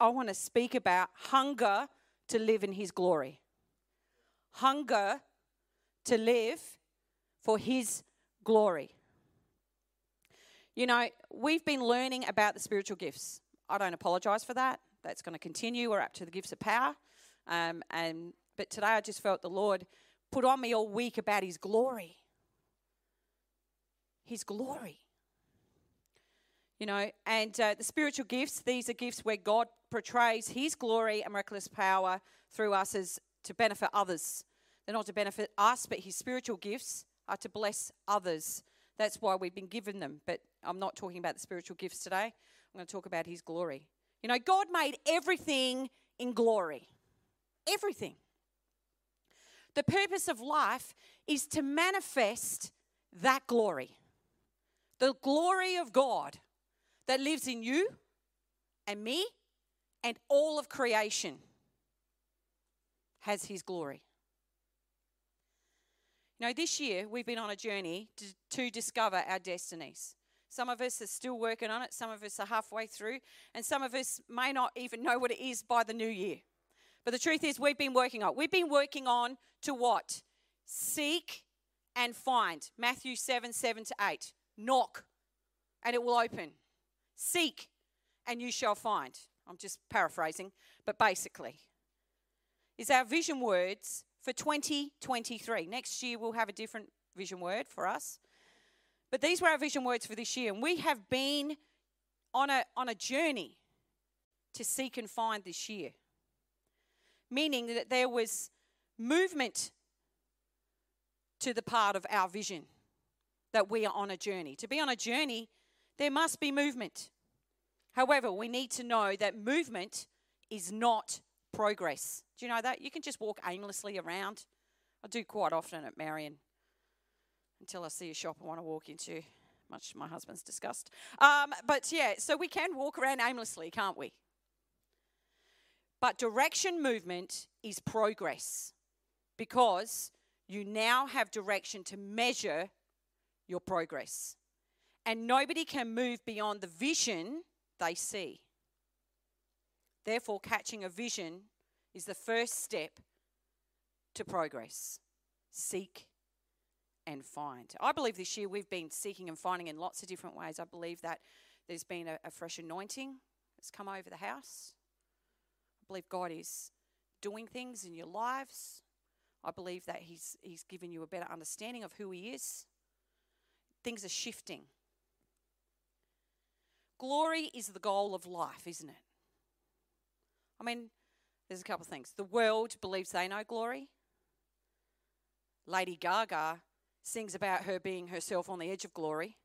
I want to speak about hunger to live in His glory. Hunger to live for His glory. You know, we've been learning about the spiritual gifts. I don't apologize for that. That's going to continue. We're up to the gifts of power. Um, and but today I just felt the Lord put on me all week about His glory. His glory. You know, and uh, the spiritual gifts, these are gifts where God portrays His glory and miraculous power through us as to benefit others. They're not to benefit us, but His spiritual gifts are to bless others. That's why we've been given them. But I'm not talking about the spiritual gifts today. I'm going to talk about His glory. You know, God made everything in glory. Everything. The purpose of life is to manifest that glory. The glory of God that lives in you and me and all of creation has His glory. You know, this year we've been on a journey to, to, discover our destinies. Some of us are still working on it, some of us are halfway through, and some of us may not even know what it is by the new year. But the truth is, we've been working on. We've been working on to what? Seek and find. Matthew 7 7 to 8. Knock and it will open. Seek and you shall find. I'm just paraphrasing, but basically, is our vision words for 2023. Next year, we'll have a different vision word for us. But these were our vision words for this year. And we have been on a, on a journey to seek and find this year, meaning that there was movement to the part of our vision that we are on a journey. To be on a journey, there must be movement. However, we need to know that movement is not progress. Do you know that? You can just walk aimlessly around. I do quite often at Marion until I see a shop I want to walk into, much to my husband's disgust. Um, but yeah, so we can walk around aimlessly, can't we? But direction movement is progress because you now have direction to measure your progress. And nobody can move beyond the vision they see. Therefore, catching a vision is the first step to progress. Seek and find. I believe this year we've been seeking and finding in lots of different ways. I believe that there's been a, a fresh anointing that's come over the house. I believe God is doing things in your lives. I believe that He's He's given you a better understanding of who He is. Things are shifting. Glory is the goal of life, isn't it? I mean, there's a couple of things. The world believes they know glory. Lady Gaga sings about her being herself on the edge of glory.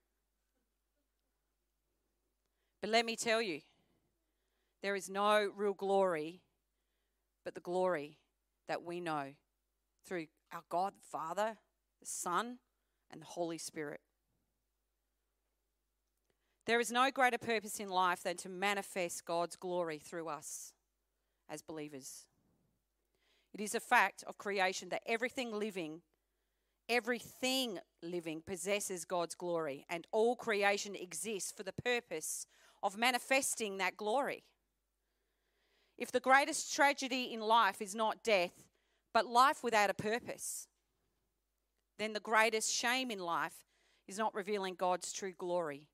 But let me tell you, there is no real glory but the glory that we know through our God the Father, the Son, and the Holy Spirit. There is no greater purpose in life than to manifest God's glory through us as believers. It is a fact of creation that everything living, everything living possesses God's glory, and all creation exists for the purpose of manifesting that glory. If the greatest tragedy in life is not death, but life without a purpose, then the greatest shame in life is not revealing God's true glory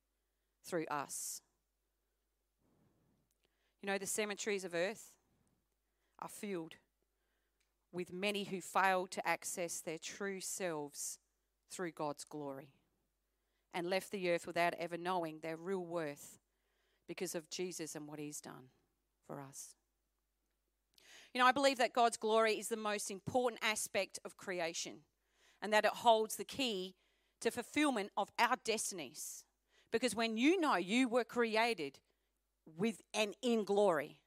through us. You know, the cemeteries of earth are filled with many who fail to access their true selves through God's glory and left the earth without ever knowing their real worth because of Jesus and what he's done for us. You know, I believe that God's glory is the most important aspect of creation and that it holds the key to fulfillment of our destinies. Because when you know you were created with and in glory,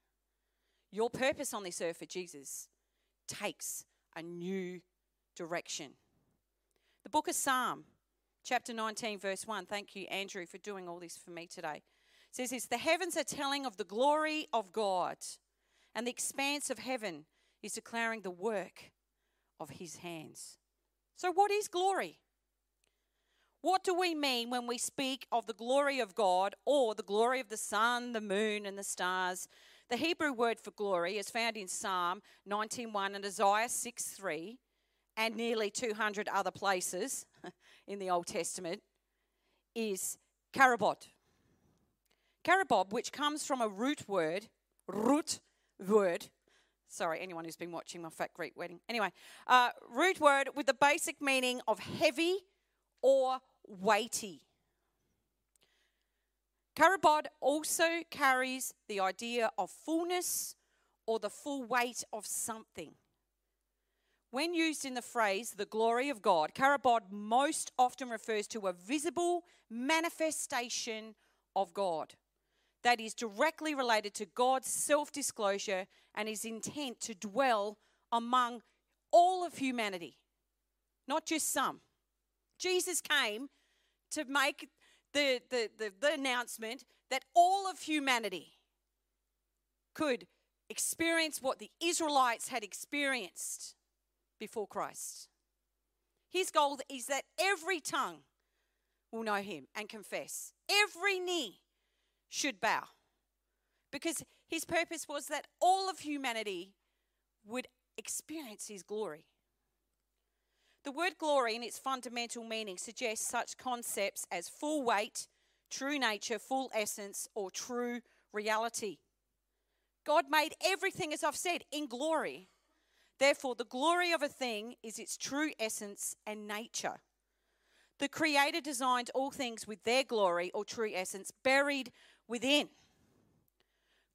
your purpose on this earth for Jesus takes a new direction. The book of Psalm, chapter 19, verse 1. Thank you, Andrew, for doing all this for me today. says this The heavens are telling of the glory of God, and the expanse of heaven is declaring the work of his hands. So, what is glory? What do we mean when we speak of the glory of God or the glory of the sun, the moon, and the stars? The Hebrew word for glory is found in Psalm 19:1 and Isaiah 6:3 and nearly 200 other places in the Old Testament is karabot. Karabod, which comes from a root word, root word. Sorry, anyone who's been watching my Fat Greek wedding. Anyway, uh, root word with the basic meaning of heavy or weighty. Karabod also carries the idea of fullness or the full weight of something. When used in the phrase the glory of God, Karabod most often refers to a visible manifestation of God that is directly related to God's self disclosure and his intent to dwell among all of humanity, not just some. Jesus came to make the, the, the, the announcement that all of humanity could experience what the Israelites had experienced before Christ. His goal is that every tongue will know him and confess. Every knee should bow. Because his purpose was that all of humanity would experience his glory. The word glory, in its fundamental meaning, suggests such concepts as full weight, true nature, full essence, or true reality. God made everything, as I've said, in glory. Therefore, the glory of a thing is its true essence and nature. The Creator designed all things with their glory or true essence buried within.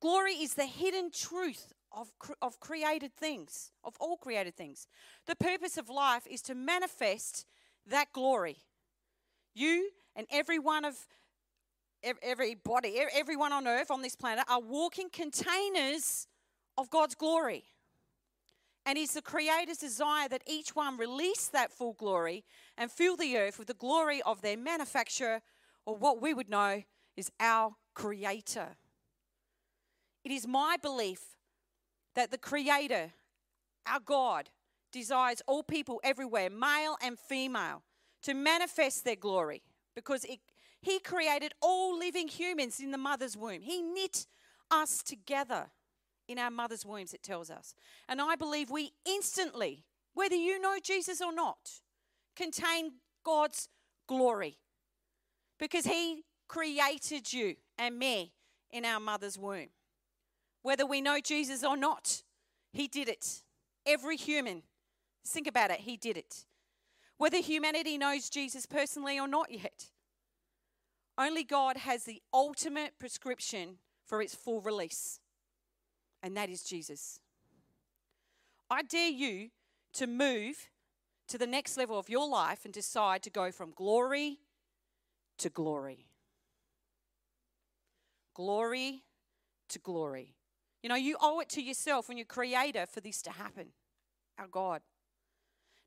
Glory is the hidden truth of, of created things, of all created things. The purpose of life is to manifest that glory. You and every one of everybody, everyone on earth, on this planet, are walking containers of God's glory. And it's the Creator's desire that each one release that full glory and fill the earth with the glory of their manufacturer, or what we would know is our Creator. It is my belief that the Creator, our God, desires all people everywhere, male and female, to manifest their glory because it, He created all living humans in the mother's womb. He knit us together in our mother's wombs, it tells us. And I believe we instantly, whether you know Jesus or not, contain God's glory because He created you and me in our mother's womb. Whether we know Jesus or not, He did it. Every human, think about it, He did it. Whether humanity knows Jesus personally or not yet, only God has the ultimate prescription for its full release, and that is Jesus. I dare you to move to the next level of your life and decide to go from glory to glory. Glory to glory. You know, you owe it to yourself and your Creator for this to happen, our God.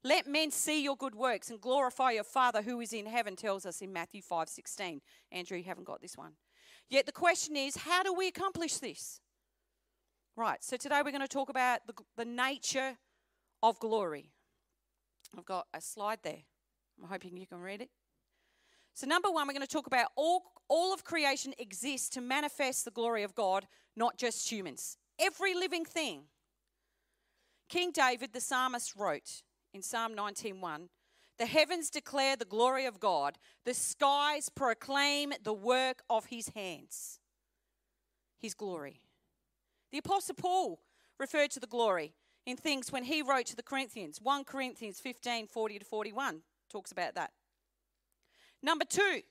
Let men see your good works and glorify your Father who is in heaven, tells us in Matthew 5 16. Andrew, you haven't got this one. Yet the question is, how do we accomplish this? Right, so today we're going to talk about the, the nature of glory. I've got a slide there. I'm hoping you can read it. So, number one, we're going to talk about all, all of creation exists to manifest the glory of God, not just humans. Every living thing. King David, the psalmist, wrote in Psalm 19:1, "The heavens declare the glory of God; the skies proclaim the work of His hands." His glory. The Apostle Paul referred to the glory in things when he wrote to the Corinthians. 1 Corinthians 15 40 to 41 talks about that. Number two,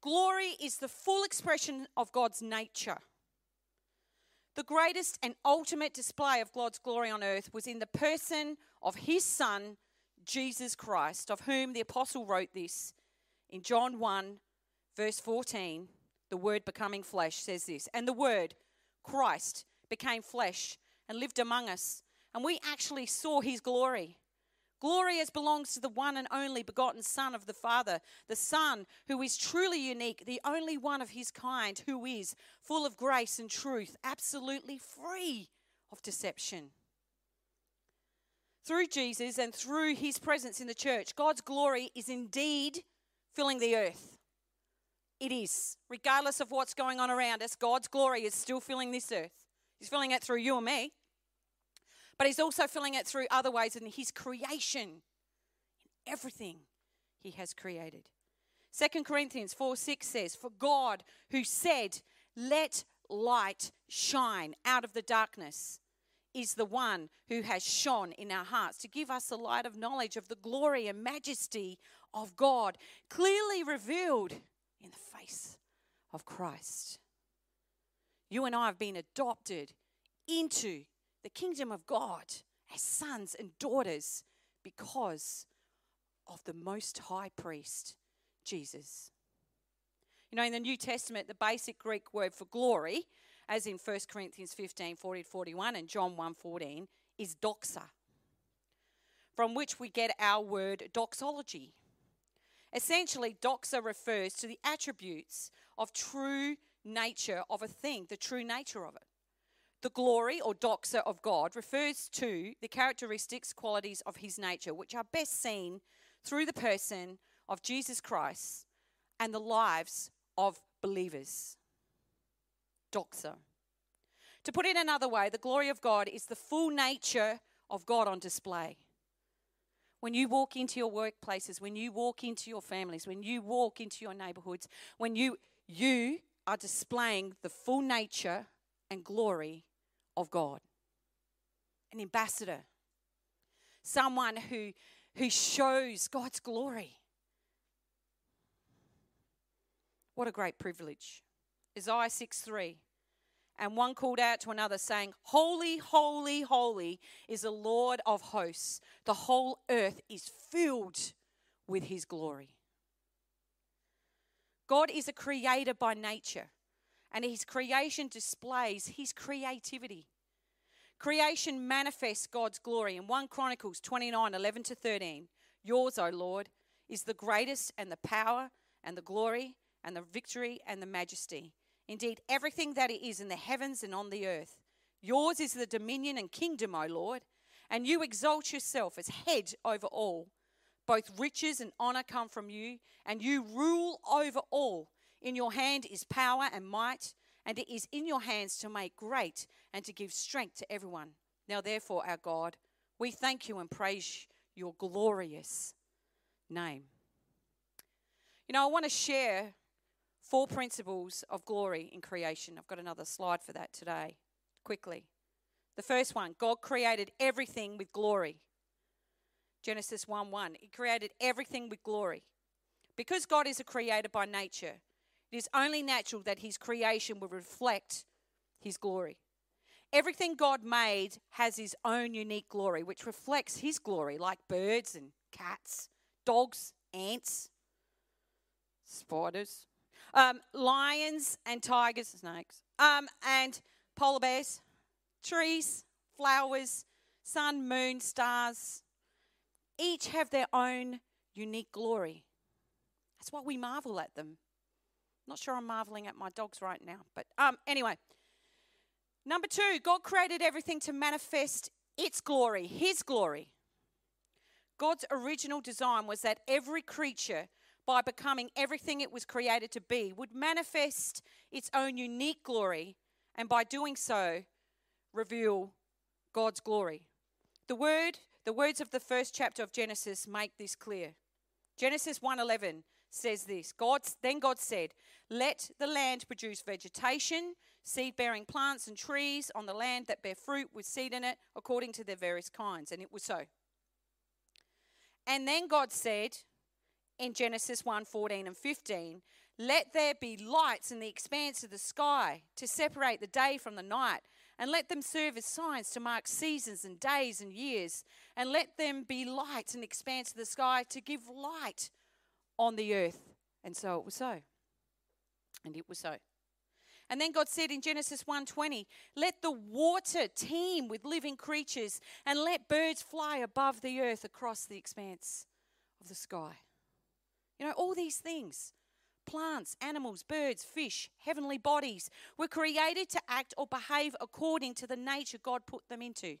glory is the full expression of God's nature. The greatest and ultimate display of God's glory on earth was in the person of his Son, Jesus Christ, of whom the apostle wrote this in John 1, verse 14. The Word becoming flesh says this. And the Word, Christ, became flesh and lived among us. And we actually saw his glory Glory as belongs to the one and only begotten Son of the Father, the Son who is truly unique, the only one of his kind who is full of grace and truth, absolutely free of deception. Through Jesus and through his presence in the church, God's glory is indeed filling the earth. It is. Regardless of what's going on around us, God's glory is still filling this earth. He's filling it through you and me. But He's also filling it through other ways in His creation, in everything He has created. 2 Corinthians 4 6 says, For God, who said, Let light shine out of the darkness, is the one who has shone in our hearts to give us the light of knowledge of the glory and majesty of God, clearly revealed in the face of Christ. You and I have been adopted into the kingdom of God as sons and daughters because of the most high priest, Jesus. You know, in the New Testament, the basic Greek word for glory, as in 1 Corinthians 15 40 41 and John 1 14, is doxa, from which we get our word doxology. Essentially, doxa refers to the attributes of true nature of a thing, the true nature of it. The glory or doxa of God refers to the characteristics, qualities of his nature, which are best seen through the person of Jesus Christ and the lives of believers. Doxa. To put it another way, the glory of God is the full nature of God on display. When you walk into your workplaces, when you walk into your families, when you walk into your neighborhoods, when you you are displaying the full nature and glory of God. An ambassador. Someone who who shows God's glory. What a great privilege. Isaiah 6 3 and one called out to another, saying, Holy, holy, holy is the Lord of hosts. The whole earth is filled with his glory. God is a creator by nature, and his creation displays his creativity. Creation manifests God's glory. In 1 Chronicles 29 11 to 13, yours, O Lord, is the greatest and the power and the glory and the victory and the majesty indeed everything that it is in the heavens and on the earth. Yours is the dominion and kingdom, O Lord, and you exalt yourself as head over all. Both riches and honor come from you, and you rule over all. In your hand is power and might, and it is in your hands to make great and to give strength to everyone. Now, therefore, our God, we thank you and praise your glorious name. You know, I want to share Four principles of glory in creation. I've got another slide for that today, quickly. The first one God created everything with glory. Genesis 1 1. He created everything with glory. Because God is a creator by nature, it is only natural that his creation will reflect his glory. Everything God made has his own unique glory, which reflects his glory, like birds and cats, dogs, ants, spiders, um, lions and tigers, snakes, um, and polar bears, trees, flowers, sun, moon, stars, each have their own unique glory. That's why we marvel at them. Not sure I'm marveling at my dogs right now, but um, anyway. Number two, God created everything to manifest its glory, His glory. God's original design was that every creature by becoming everything it was created to be, would manifest its own unique glory, and by doing so, reveal God's glory. The word, the words of the first chapter of Genesis make this clear. Genesis 1:11 says this. God then God said, "Let the land produce vegetation, seed-bearing plants and trees on the land that bear fruit with seed in it according to their various kinds." And it was so. And then God said, in Genesis 1 14 and 15. Let there be lights in the expanse of the sky to separate the day from the night, and let them serve as signs to mark seasons and days and years. And let them be lights in the expanse of the sky to give light on the earth. And so it was so. And it was so. And then God said in Genesis 1:20, "Let the water teem with living creatures and let birds fly above the earth across the expanse of the sky." You know, all these things plants, animals, birds, fish, heavenly bodies were created to act or behave according to the nature God put them into.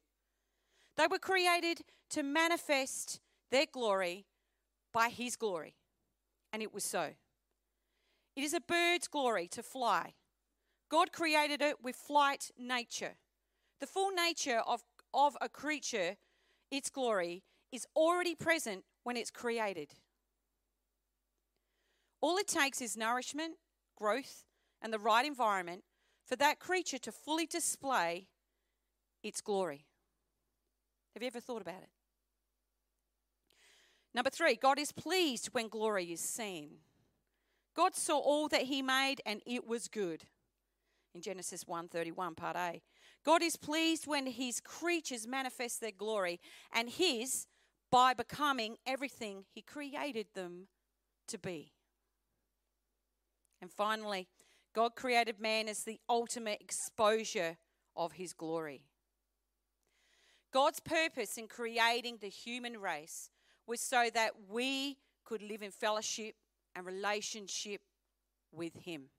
They were created to manifest their glory by His glory. And it was so. It is a bird's glory to fly. God created it with flight nature. The full nature of, of a creature, its glory, is already present when it's created. All it takes is nourishment, growth, and the right environment for that creature to fully display its glory. Have you ever thought about it? Number three, God is pleased when glory is seen. God saw all that he made and it was good. In Genesis 1:31 part A. God is pleased when his creatures manifest their glory and his by becoming everything he created them to be. And finally, God created man as the ultimate exposure of his glory. God's purpose in creating the human race was so that we could live in fellowship and relationship with him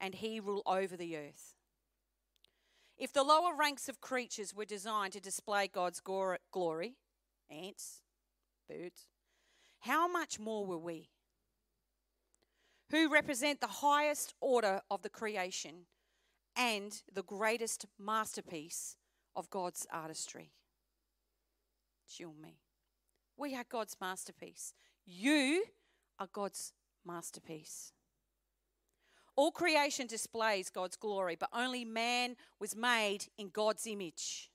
and he rule over the earth. If the lower ranks of creatures were designed to display God's glory, ants, birds, how much more were we? Who represent the highest order of the creation and the greatest masterpiece of God's artistry. And me. We are God's masterpiece. You are God's masterpiece. All creation displays God's glory, but only man was made in God's image.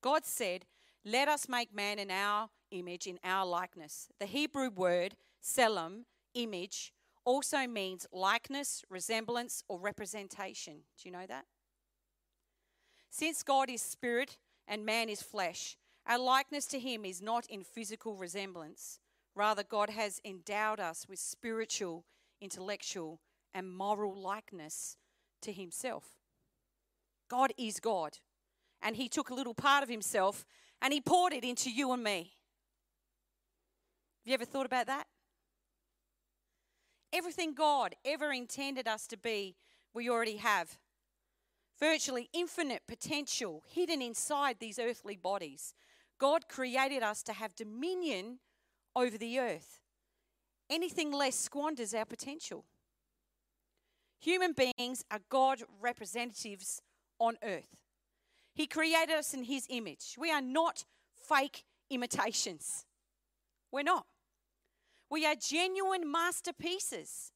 God said, Let us make man in our image, in our likeness. The Hebrew word, selim, image, also means likeness, resemblance, or representation. Do you know that? Since God is spirit and man is flesh, our likeness to him is not in physical resemblance. Rather, God has endowed us with spiritual intellectual, and moral likeness to himself. God is God, and he took a little part of himself and he poured it into you and me. Have you ever thought about that? Everything God ever intended us to be, we already have. Virtually infinite potential hidden inside these earthly bodies. God created us to have dominion over the earth. Anything less squanders our potential. Human beings are God representatives on earth. He created us in His image. We are not fake imitations. We're not. We are genuine masterpieces,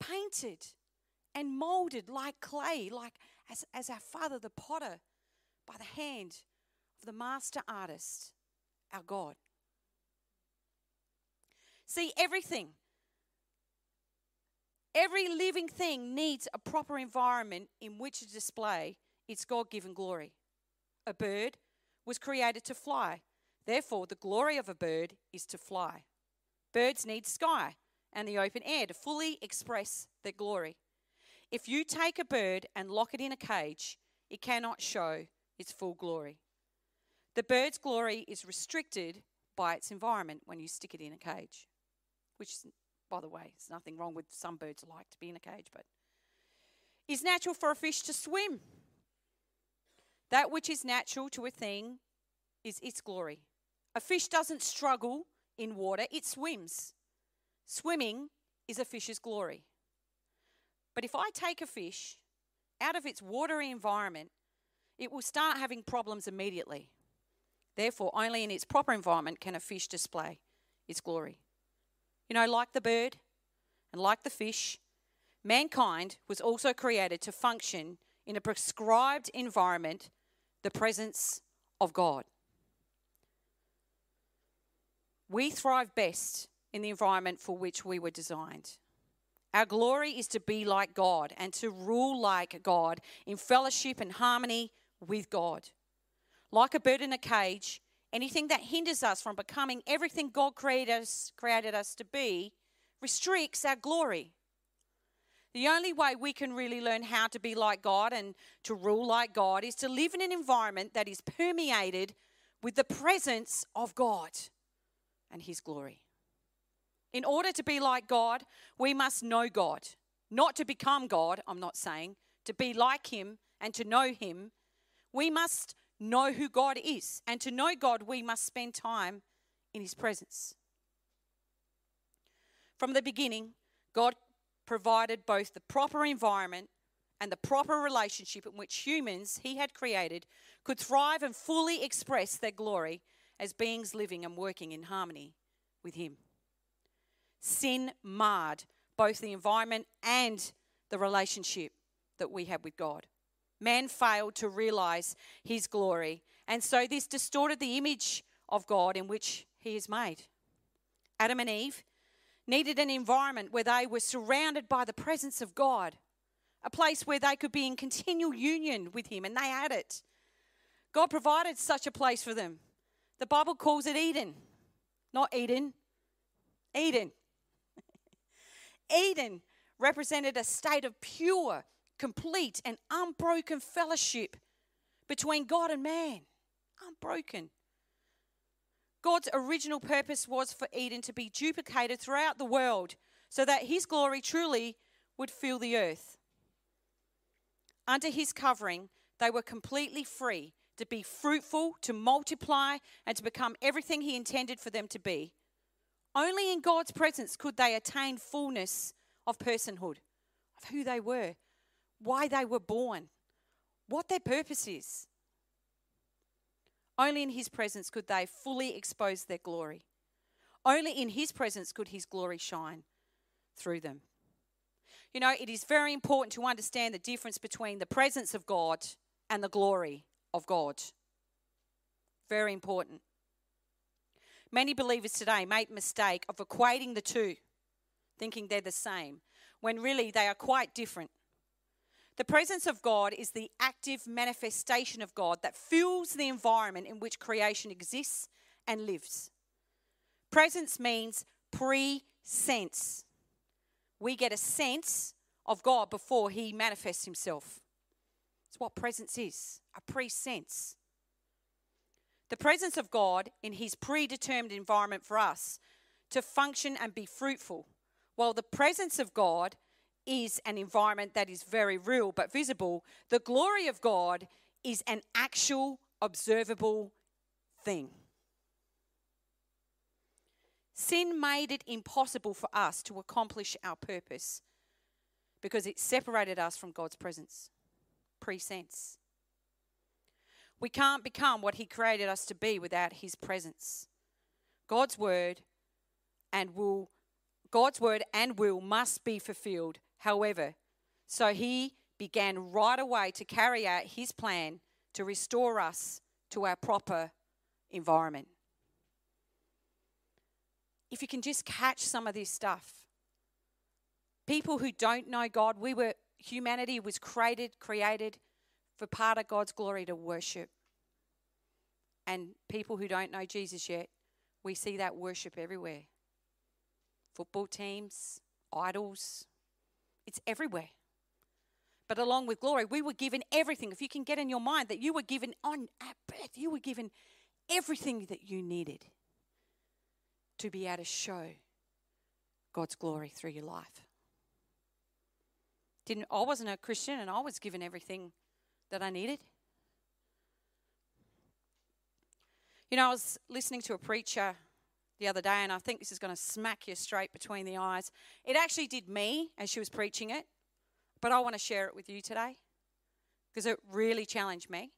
painted and molded like clay, like as, as our Father, the potter, by the hand the master artist, our God. See, everything, every living thing needs a proper environment in which to display its God given glory. A bird was created to fly. Therefore, the glory of a bird is to fly. Birds need sky and the open air to fully express their glory. If you take a bird and lock it in a cage, it cannot show its full glory. The bird's glory is restricted by its environment when you stick it in a cage which, by the way, there's nothing wrong with some birds like to be in a cage, but is natural for a fish to swim. That which is natural to a thing is its glory. A fish doesn't struggle in water, it swims. Swimming is a fish's glory. But if I take a fish out of its watery environment, it will start having problems immediately. Therefore, only in its proper environment can a fish display its glory. You know, like the bird and like the fish, mankind was also created to function in a prescribed environment, the presence of God. We thrive best in the environment for which we were designed. Our glory is to be like God and to rule like God in fellowship and harmony with God. Like a bird in a cage, Anything that hinders us from becoming everything God created us, created us to be restricts our glory. The only way we can really learn how to be like God and to rule like God is to live in an environment that is permeated with the presence of God and His glory. In order to be like God, we must know God. Not to become God, I'm not saying, to be like Him and to know Him. We must know who God is. And to know God, we must spend time in His presence. From the beginning, God provided both the proper environment and the proper relationship in which humans he had created could thrive and fully express their glory as beings living and working in harmony with him. Sin marred both the environment and the relationship that we have with God. Man failed to realize his glory, and so this distorted the image of God in which he is made. Adam and Eve needed an environment where they were surrounded by the presence of God, a place where they could be in continual union with him, and they had it. God provided such a place for them. The Bible calls it Eden, not Eden, Eden. Eden represented a state of pure, complete, and unbroken fellowship between God and man. Unbroken. God's original purpose was for Eden to be duplicated throughout the world so that his glory truly would fill the earth. Under his covering, they were completely free to be fruitful, to multiply, and to become everything he intended for them to be. Only in God's presence could they attain fullness of personhood, of who they were, why they were born, what their purpose is. Only in His presence could they fully expose their glory. Only in His presence could His glory shine through them. You know, it is very important to understand the difference between the presence of God and the glory of God. Very important. Many believers today make mistake of equating the two, thinking they're the same, when really they are quite different. The presence of God is the active manifestation of God that fills the environment in which creation exists and lives. Presence means pre sense. We get a sense of God before He manifests Himself. It's what presence is a pre sense. The presence of God in His predetermined environment for us to function and be fruitful, while the presence of God is an environment that is very real but visible, the glory of God is an actual, observable thing. Sin made it impossible for us to accomplish our purpose because it separated us from God's presence. Pre-sense. We can't become what He created us to be without His presence. God's word and will God's word and will must be fulfilled however. So he began right away to carry out his plan to restore us to our proper environment. If you can just catch some of this stuff. People who don't know God, we were humanity was created created for part of God's glory to worship. And people who don't know Jesus yet, we see that worship everywhere. Football teams, idols, it's everywhere. But along with glory, we were given everything. If you can get in your mind that you were given on at birth, you were given everything that you needed to be able to show God's glory through your life. Didn't I wasn't a Christian and I was given everything that I needed. You know, I was listening to a preacher the other day, and I think this is going to smack you straight between the eyes. It actually did me as she was preaching it, but I want to share it with you today because it really challenged me.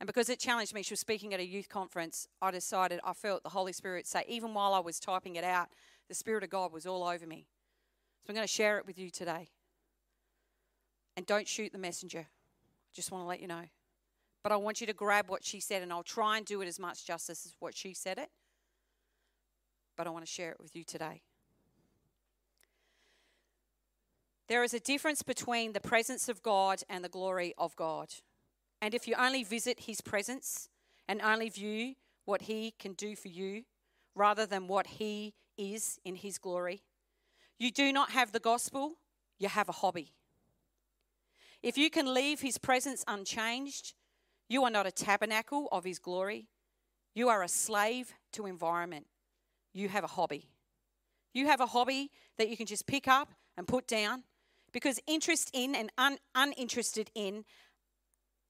And because it challenged me, she was speaking at a youth conference. I decided, I felt the Holy Spirit say, even while I was typing it out, the Spirit of God was all over me. So I'm going to share it with you today. And don't shoot the messenger. I just want to let you know. But I want you to grab what she said, and I'll try and do it as much justice as what she said it but I want to share it with you today. There is a difference between the presence of God and the glory of God. And if you only visit His presence and only view what He can do for you rather than what He is in His glory, you do not have the gospel, you have a hobby. If you can leave His presence unchanged, you are not a tabernacle of His glory, you are a slave to environment you have a hobby. You have a hobby that you can just pick up and put down because interest in and un- uninterested in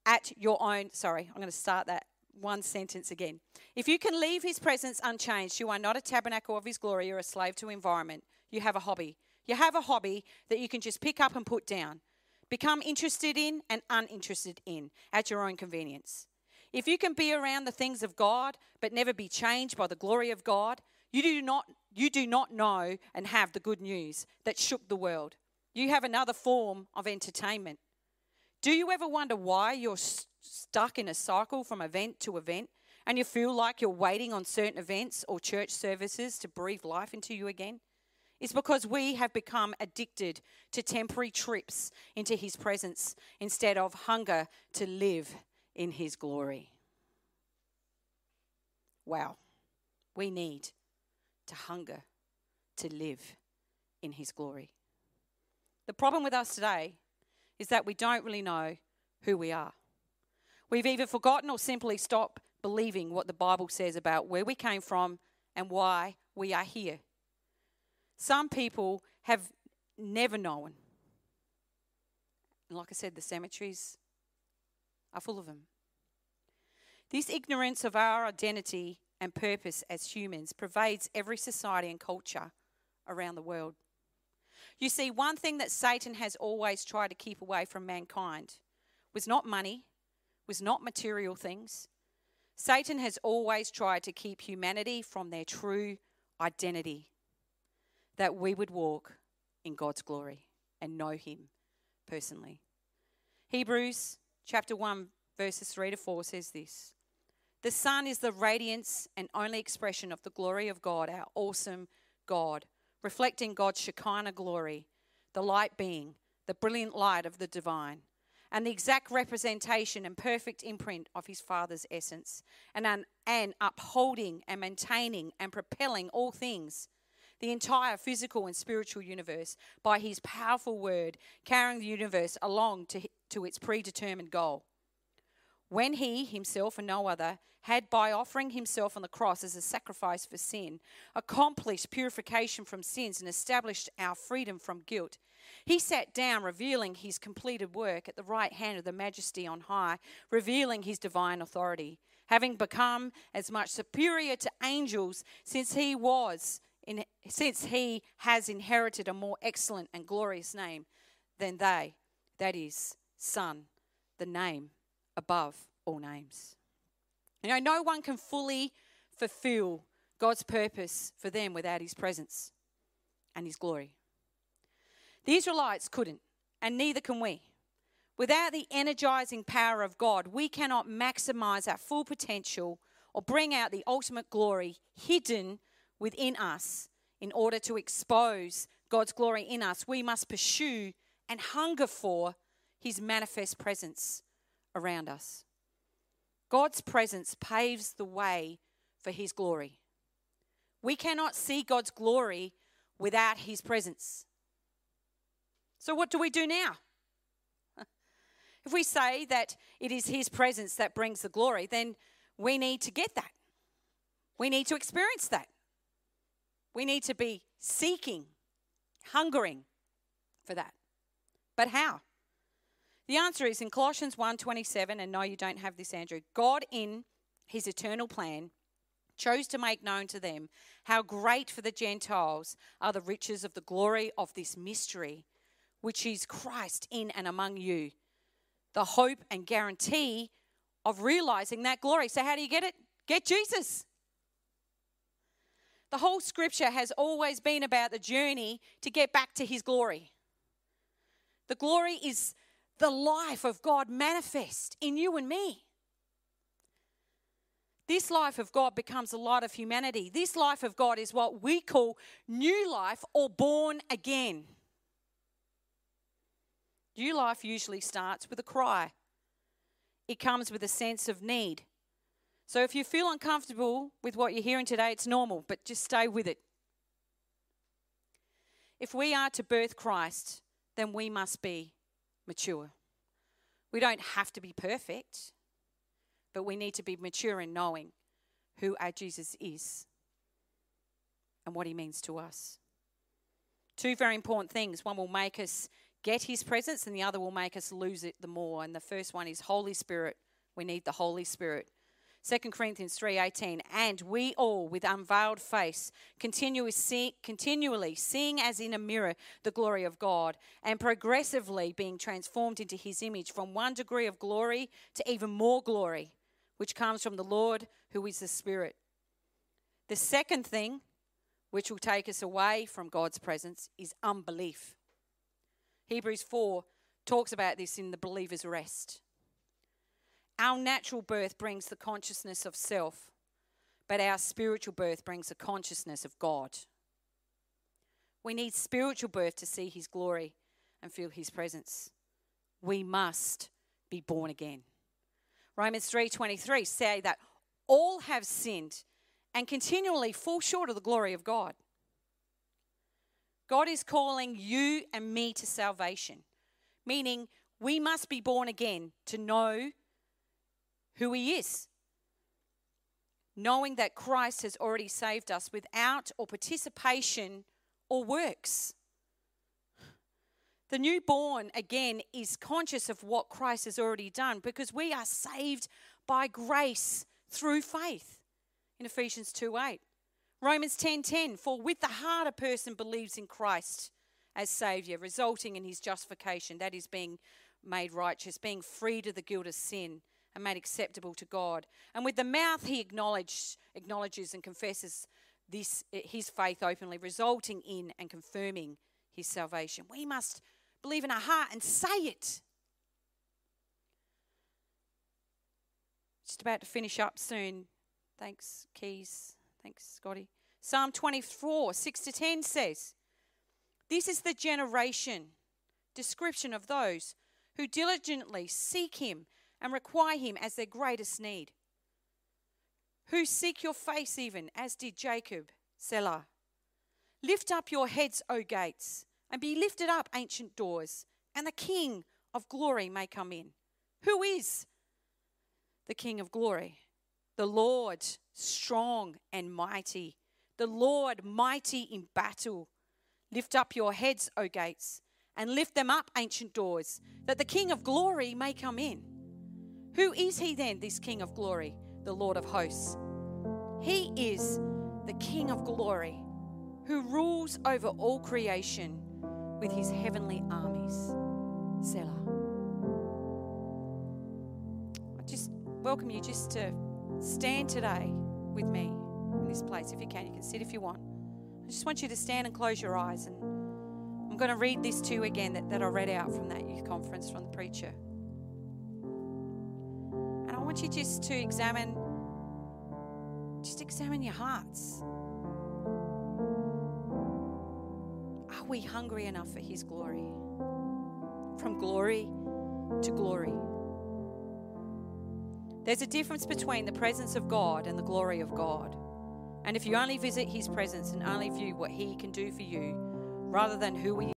at your own. Sorry, I'm going to start that one sentence again. If you can leave his presence unchanged, you are not a tabernacle of his glory or a slave to environment. You have a hobby. You have a hobby that you can just pick up and put down Become interested in and uninterested in at your own convenience. If you can be around the things of God but never be changed by the glory of God, you do not you do not know and have the good news that shook the world. You have another form of entertainment. Do you ever wonder why you're st- stuck in a cycle from event to event and you feel like you're waiting on certain events or church services to breathe life into you again? It's because we have become addicted to temporary trips into His presence instead of hunger to live in His glory. Wow. We need to hunger to live in His glory. The problem with us today is that we don't really know who we are. We've either forgotten or simply stopped believing what the Bible says about where we came from and why we are here. Some people have never known. And like I said, the cemeteries are full of them. This ignorance of our identity and purpose as humans pervades every society and culture around the world. You see, one thing that Satan has always tried to keep away from mankind was not money, was not material things. Satan has always tried to keep humanity from their true identity, that we would walk in God's glory and know Him personally. Hebrews chapter 1, verses 3 to 4 says this The Son is the radiance and only expression of the glory of God, our awesome God, reflecting God's Shekinah glory, the light being, the brilliant light of the divine, and the exact representation and perfect imprint of his Father's essence, and, an, and upholding and maintaining and propelling all things the entire physical and spiritual universe by his powerful word, carrying the universe along to, to its predetermined goal. When he, himself and no other, had by offering himself on the cross as a sacrifice for sin, accomplished purification from sins and established our freedom from guilt, he sat down, revealing his completed work at the right hand of the majesty on high, revealing his divine authority, having become as much superior to angels since he was in, since he has inherited a more excellent and glorious name than they, that is, Son, the name above all names. You know, no one can fully fulfill God's purpose for them without his presence and his glory. The Israelites couldn't, and neither can we. Without the energizing power of God, we cannot maximize our full potential or bring out the ultimate glory hidden within us in order to expose God's glory in us. We must pursue and hunger for his manifest presence around us. God's presence paves the way for his glory. We cannot see God's glory without his presence. So, what do we do now? If we say that it is his presence that brings the glory, then we need to get that. We need to experience that. We need to be seeking, hungering for that. But how? The answer is in Colossians 1:27 and no you don't have this Andrew. God in his eternal plan chose to make known to them how great for the Gentiles are the riches of the glory of this mystery which is Christ in and among you. The hope and guarantee of realizing that glory. So how do you get it? Get Jesus. The whole scripture has always been about the journey to get back to his glory. The glory is the life of God manifest in you and me. This life of God becomes a light of humanity. This life of God is what we call new life or born again. New life usually starts with a cry, it comes with a sense of need. So if you feel uncomfortable with what you're hearing today, it's normal, but just stay with it. If we are to birth Christ, then we must be mature. We don't have to be perfect, but we need to be mature in knowing who our Jesus is and what he means to us. Two very important things. One will make us get his presence, and the other will make us lose it the more. And the first one is Holy Spirit. We need the Holy Spirit. 2 Corinthians 3:18 and we all with unveiled face continually see, continually seeing as in a mirror the glory of God and progressively being transformed into his image from one degree of glory to even more glory which comes from the Lord who is the Spirit. The second thing which will take us away from God's presence is unbelief. Hebrews 4 talks about this in the believer's rest. Our natural birth brings the consciousness of self, but our spiritual birth brings the consciousness of God. We need spiritual birth to see his glory and feel his presence. We must be born again. Romans 3:23 say that all have sinned and continually fall short of the glory of God. God is calling you and me to salvation, meaning we must be born again to know who He is. Knowing that Christ has already saved us without or participation or works. The newborn, again, is conscious of what Christ has already done because we are saved by grace through faith in Ephesians 2 8. Romans 10 10, for with the heart a person believes in Christ as Saviour, resulting in his justification, that is, being made righteous, being freed of the guilt of sin and made acceptable to God. And with the mouth he acknowledges, and confesses this, his faith openly, resulting in and confirming his salvation. We must believe in our heart and say it. Just about to finish up soon. Thanks, Keys. Thanks, Scotty. Psalm 24, 6 to 10 says, This is the generation, description of those who diligently seek him and require him as their greatest need. Who seek your face, even as did Jacob, Selah. Lift up your heads, O gates, and be lifted up, ancient doors, and the King of glory may come in. Who is the King of glory? The Lord, strong and mighty, the Lord, mighty in battle. Lift up your heads, O gates, and lift them up, ancient doors, that the King of glory may come in. Who is he then, this King of glory? The Lord of hosts. He is the King of glory who rules over all creation with his heavenly armies. Selah. I just welcome you just to stand today with me in this place if you can. You can sit if you want. I just want you to stand and close your eyes. And I'm going to read this to you again that, that I read out from that youth conference from the preacher want you just to examine, just examine your hearts. Are we hungry enough for His glory? From glory to glory. There's a difference between the presence of God and the glory of God. And if you only visit His presence and only view what He can do for you rather than who He